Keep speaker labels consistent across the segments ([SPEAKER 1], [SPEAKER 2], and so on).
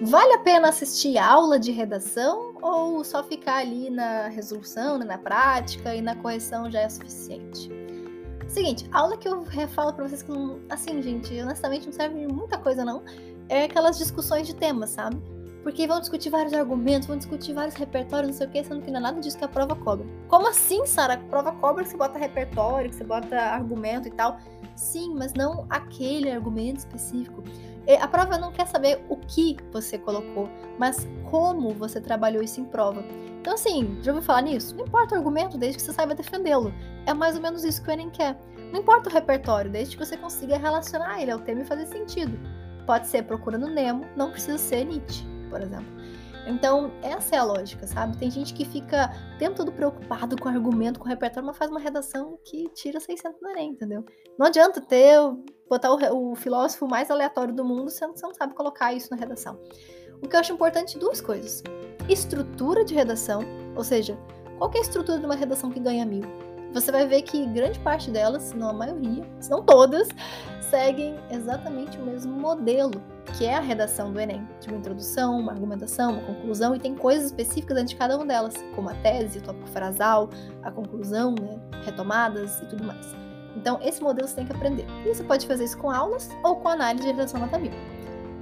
[SPEAKER 1] Vale a pena assistir aula de redação ou só ficar ali na resolução, né, na prática e na correção já é suficiente? Seguinte, a aula que eu falo pra vocês que. Assim, gente, honestamente não serve de muita coisa, não. É aquelas discussões de temas, sabe? Porque vão discutir vários argumentos, vão discutir vários repertórios, não sei o que, sendo que não é nada disso que a prova cobra. Como assim, Sara? A prova cobra que você bota repertório, que você bota argumento e tal. Sim, mas não aquele argumento específico. A prova não quer saber o que você colocou, mas como você trabalhou isso em prova. Então, assim, já ouviu falar nisso? Não importa o argumento, desde que você saiba defendê-lo. É mais ou menos isso que o Enem quer. Não importa o repertório, desde que você consiga relacionar ele ao tema e fazer sentido. Pode ser procurando Nemo, não precisa ser Nietzsche, por exemplo. Então, essa é a lógica, sabe? Tem gente que fica o tempo todo preocupado com o argumento, com o repertório, mas faz uma redação que tira 600 no Enem, entendeu? Não adianta ter botar o, o filósofo mais aleatório do mundo se você não sabe colocar isso na redação. O que eu acho importante, duas coisas. Estrutura de redação, ou seja, qual é a estrutura de uma redação que ganha mil? Você vai ver que grande parte delas, se não a maioria, se não todas, seguem exatamente o mesmo modelo, que é a redação do Enem. De uma introdução, uma argumentação, uma conclusão, e tem coisas específicas dentro de cada uma delas, como a tese, o tópico frasal, a conclusão, né, retomadas e tudo mais. Então, esse modelo você tem que aprender. E você pode fazer isso com aulas ou com análise de redação nota mil.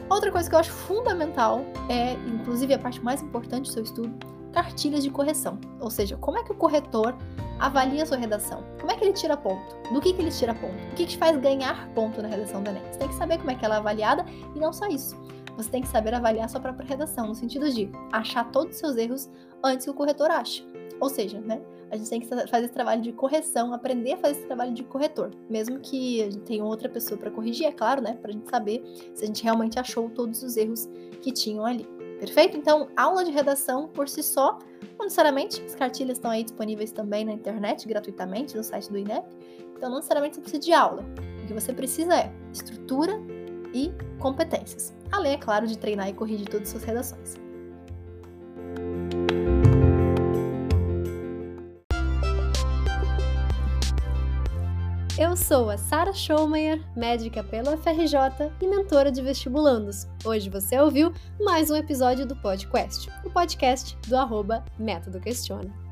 [SPEAKER 1] Outra coisa que eu acho fundamental é, inclusive a parte mais importante do seu estudo, cartilhas de correção. Ou seja, como é que o corretor avalia a sua redação? Como é que ele tira ponto? Do que, que ele tira ponto? O que, que te faz ganhar ponto na redação do Enem? Você tem que saber como é que ela é avaliada e não só isso. Você tem que saber avaliar sua própria redação, no sentido de achar todos os seus erros antes que o corretor ache. Ou seja, né, a gente tem que fazer esse trabalho de correção, aprender a fazer esse trabalho de corretor, mesmo que a gente tenha outra pessoa para corrigir, é claro, né, para a gente saber se a gente realmente achou todos os erros que tinham ali. Perfeito? Então, aula de redação por si só, não necessariamente, as cartilhas estão aí disponíveis também na internet, gratuitamente, no site do INEP. Então, não necessariamente você precisa de aula. O que você precisa é estrutura e competências. Além, é claro, de treinar e corrigir todas as suas redações. Eu sou a Sara Schaumeyer, médica pela FRJ e mentora de vestibulandos. Hoje você ouviu mais um episódio do podcast, o podcast do arroba Método Questiona.